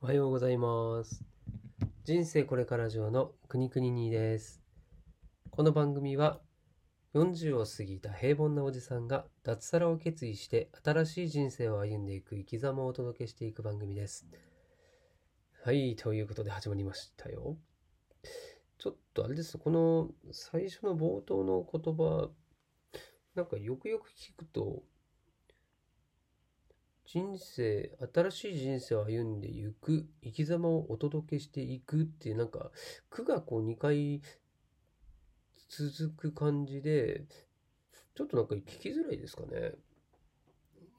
おはようございます。人生これから上のくにくににです。この番組は40を過ぎた平凡なおじさんが脱サラを決意して新しい人生を歩んでいく生き様をお届けしていく番組です。はい、ということで始まりましたよ。ちょっとあれですこの最初の冒頭の言葉、なんかよくよく聞くと、人生、新しい人生を歩んでいく、生き様をお届けしていくっていう、なんか、句がこう2回続く感じで、ちょっとなんか聞きづらいですかね。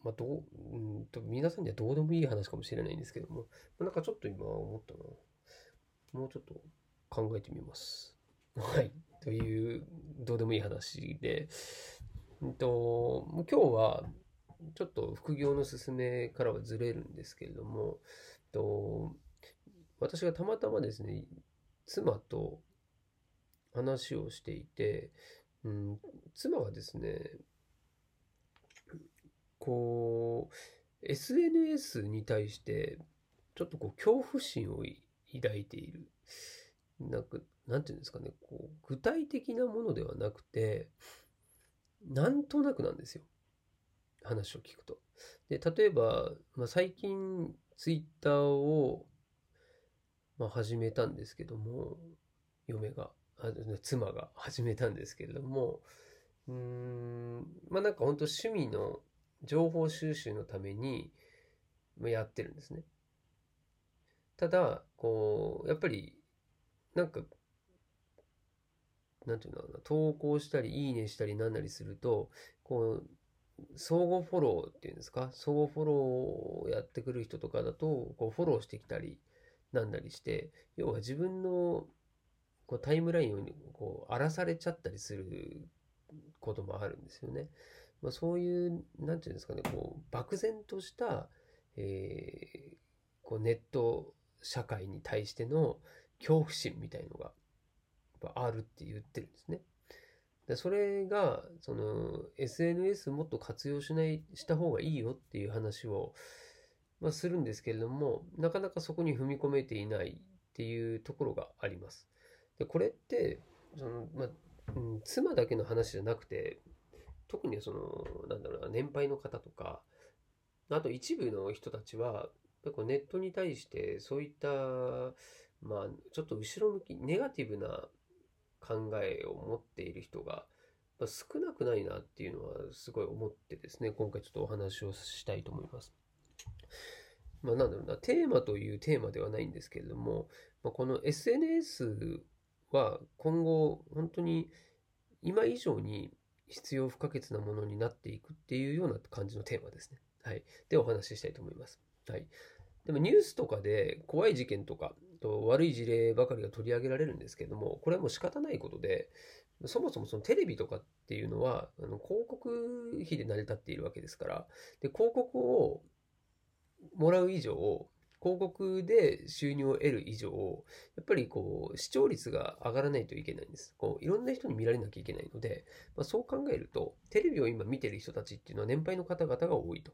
まあ、どう、うんと、皆さんにはどうでもいい話かもしれないんですけども、なんかちょっと今思ったな。もうちょっと考えてみます。はい。という、どうでもいい話で、うんと、今日は、ちょっと副業の進めからはずれるんですけれども、と私がたまたまですね、妻と話をしていて、うん、妻がですね、こう、SNS に対して、ちょっとこう、恐怖心を抱いている。なんか、なんていうんですかね、こう、具体的なものではなくて、なんとなくなんですよ。話を聞くと。で、例えば、まあ、最近、ツイッターを、まあ、始めたんですけども、嫁が、あ妻が始めたんですけれども、うーん、まあなんか本当趣味の情報収集のためにやってるんですね。ただ、こう、やっぱり、なんか、なんていうのかな、投稿したり、いいねしたりなんなりすると、こう、相互フォローっていうんですか、相互フォローをやってくる人とかだと、こうフォローしてきたりなんなりして、要は自分のこうタイムラインをこう荒らされちゃったりすることもあるんですよね。まあ、そういう、なんていうんですかね、こう漠然とした、えーこうネット社会に対しての恐怖心みたいのがあるって言ってるんですね。でそれがその SNS もっと活用しないした方がいいよっていう話を、まあ、するんですけれどもなかなかそこに踏み込めていないっていうところがあります。でこれってその、まあうん、妻だけの話じゃなくて特にそのなんだろうな年配の方とかあと一部の人たちはやっぱネットに対してそういったまあちょっと後ろ向きネガティブな考えを持っている人が少なくないなっていうのはすごい思ってですね、今回ちょっとお話をしたいと思います。まあなんだろうな、テーマというテーマではないんですけれども、まあ、この SNS は今後本当に今以上に必要不可欠なものになっていくっていうような感じのテーマですね。はい。でお話ししたいと思います。はい。でもニュースとかで怖い事件とかと悪い事例ばかりが取り上げられるんですけども、これはもう仕方ないことで、そもそもそのテレビとかっていうのは、あの広告費で成り立っているわけですから、で、広告をもらう以上、広告で収入を得る以上、やっぱりこう、視聴率が上がらないといけないんです。こう、いろんな人に見られなきゃいけないので、まあ、そう考えると、テレビを今見てる人たちっていうのは年配の方々が多いと。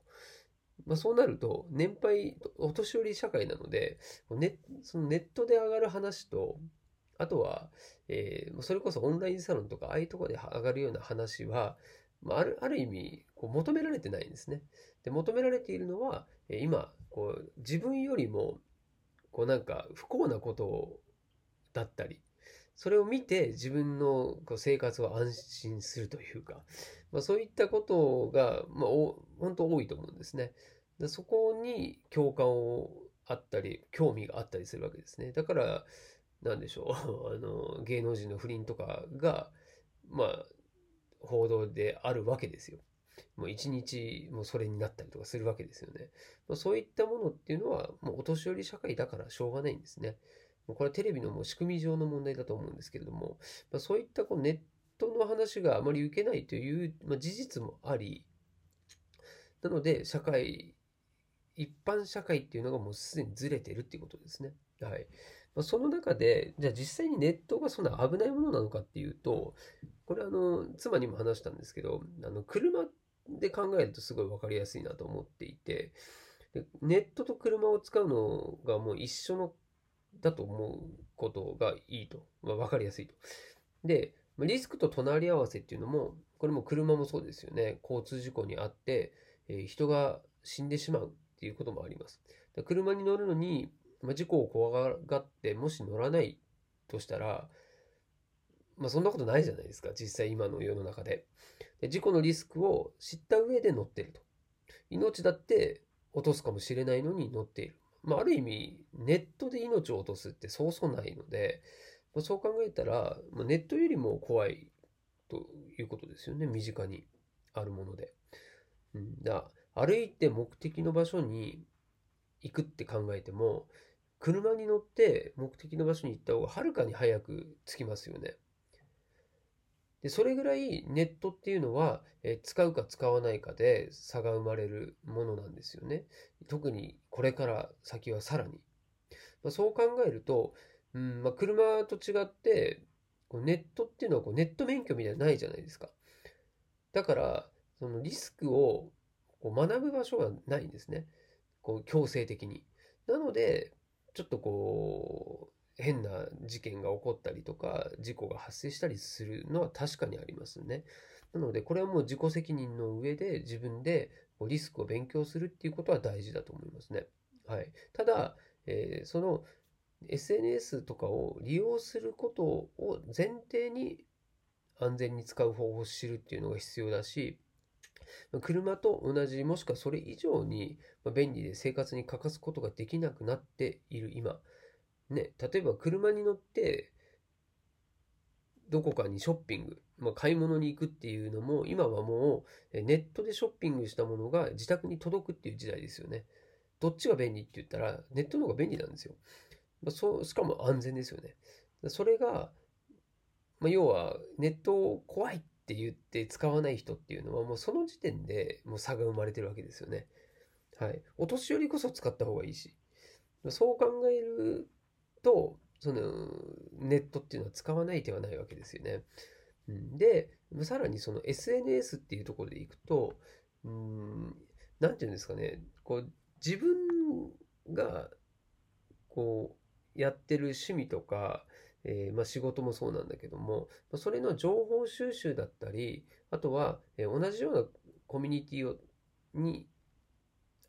まあ、そうなると、年配、お年寄り社会なので、ネそのネットで上がる話と、あとは、えー、それこそオンラインサロンとか、ああいうところで上がるような話は、まあ、あるある意味こう求められてないんですね。で求められているのは、えー、今こう、自分よりもこうなんか不幸なことだったり、それを見て自分のこう生活を安心するというか、まあ、そういったことが、まあ、本当多いと思うんですね。でそこに共感をあったり、興味があったりするわけですね。だから、なんでしょう、あの、芸能人の不倫とかが、まあ、報道であるわけですよ。もう一日もそれになったりとかするわけですよね。まあ、そういったものっていうのは、もうお年寄り社会だからしょうがないんですね。これはテレビのもう仕組み上の問題だと思うんですけれども、まあ、そういったこうネットの話があまり受けないという、まあ、事実もあり、なので、社会、一般社会っていうのがもうすでにずれてるっていうことですね。はい。まあ、その中で、じゃあ実際にネットがそんな危ないものなのかっていうと、これあの、妻にも話したんですけど、あの、車で考えるとすごいわかりやすいなと思っていて、ネットと車を使うのがもう一緒のだと思うことがいいと。まあ、分かりやすいと。で、リスクと隣り合わせっていうのも、これも車もそうですよね。交通事故にあって、えー、人が死んでしまうっていうこともあります。車に乗るのに、まあ、事故を怖がって、もし乗らないとしたら、まあそんなことないじゃないですか。実際今の世の中で。で事故のリスクを知った上で乗ってると。命だって落とすかもしれないのに乗っている。まあある意味、ネットで命を落とすってそうそうないので、まあ、そう考えたら、まあ、ネットよりも怖いということですよね。身近にあるもので。うん、だ歩いて目的の場所に行くって考えても、車に乗って目的の場所に行った方がはるかに早く着きますよね。でそれぐらいネットっていうのは、え使うか使わないかで差が生まれるものなんですよね。特にこれから先はさらに。まあ、そう考えると、うんまあ、車と違ってこうネットっていうのはこうネット免許みたいなのないじゃないですか。だからそのリスクをこう学ぶ場所がないんですね。こう強制的に。なのでちょっとこう変な事件が起こったりとか、事故が発生したりするのは確かにありますね。なので、これはもう自己責任の上で自分でリスクを勉強するっていうことは大事だと思いますね。はい。ただ、えー、その SNS とかを利用することを前提に安全に使う方法を知るっていうのが必要だし、車と同じ、もしくはそれ以上に便利で生活に欠かすことができなくなっている今、ね、例えば車に乗って、どこかにショッピング、まあ、買い物に行くっていうのも、今はもうネットでショッピングしたものが自宅に届くっていう時代ですよね。どっちが便利って言ったら、ネットの方が便利なんですよ。まあ、そうしかも安全ですよね。それが、まあ、要はネットを怖いって言って使わない人っていうのは、もうその時点でもう差が生まれてるわけですよね。はい。お年寄りこそ使った方がいいし。そう考えると、そのネットっていうのは使わない手はないわけですよね。で、さらにその SNS っていうところでいくと、うん、なんていうんですかね、こう自分がこうやってる趣味とか、えー、まあ、仕事もそうなんだけども、それの情報収集だったり、あとは、え同じようなコミュニティをに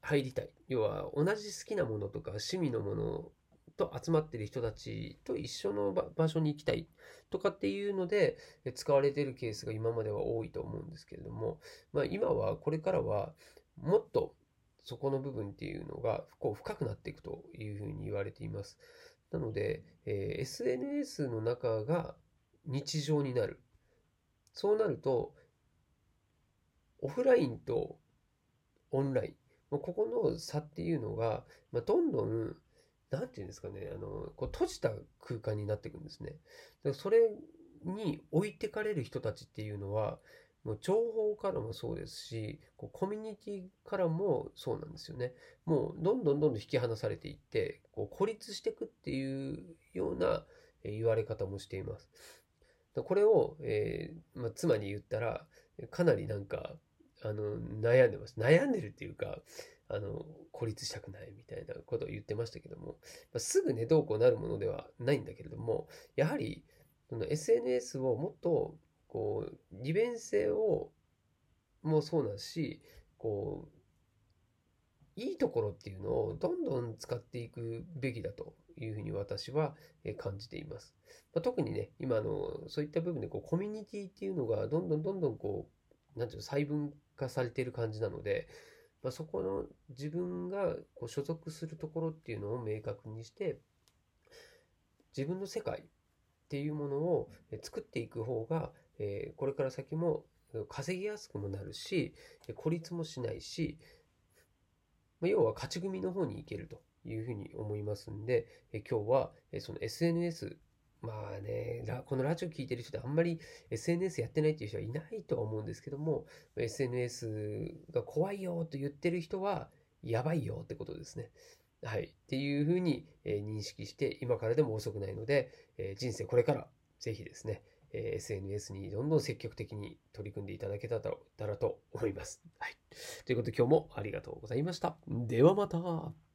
入りたい。要は同じ好きなものとか趣味のものと集まってる人たちと一緒の場所に行きたいとかっていうので使われてるケースが今までは多いと思うんですけれども、まあ、今はこれからはもっとそこの部分っていうのがこう深くなっていくというふうに言われています。なので、えー、SNS の中が日常になる。そうなると、オフラインとオンライン、ここの差っていうのが、まあ、どんどんなんていうんですかね、あの、こう閉じた空間になっていくんですね。だそれに置いてかれる人たちっていうのは、もう情報からもそうですし、こうコミュニティからもそうなんですよね。もうどんどんどんどん引き離されていって、こう孤立していくっていうような言われ方もしています。これを、えー、まあ、妻に言ったら、かなりなんか、あの、悩んでます。悩んでるっていうか、あの、孤立したくないみたいなことを言ってましたけども、まあ、すぐね、どうこうなるものではないんだけれども、やはり、その SNS をもっと、こう、利便性を、もそうだし、こう、いいところっていうのをどんどん使っていくべきだというふうに私は感じています。まあ、特にね、今のそういった部分でこうコミュニティっていうのがどんどんどんどんこう、なんていうの、細分化されている感じなので、まあ、そこの自分がこう所属するところっていうのを明確にして自分の世界っていうものを作っていく方が、えこれから先も稼ぎやすくもなるし孤立もしないし、ま要は勝ち組の方に行けるというふうに思いますんでえ今日はその SNS まあね、このラジオ聞いてる人ってあんまり SNS やってないっていう人はいないとは思うんですけども、SNS が怖いよと言ってる人は、やばいよってことですね。はい。っていうふうに認識して、今からでも遅くないので、人生これからぜひですね、え SNS にどんどん積極的に取り組んでいただけたらと思います。はい。ということで今日もありがとうございました。ではまた。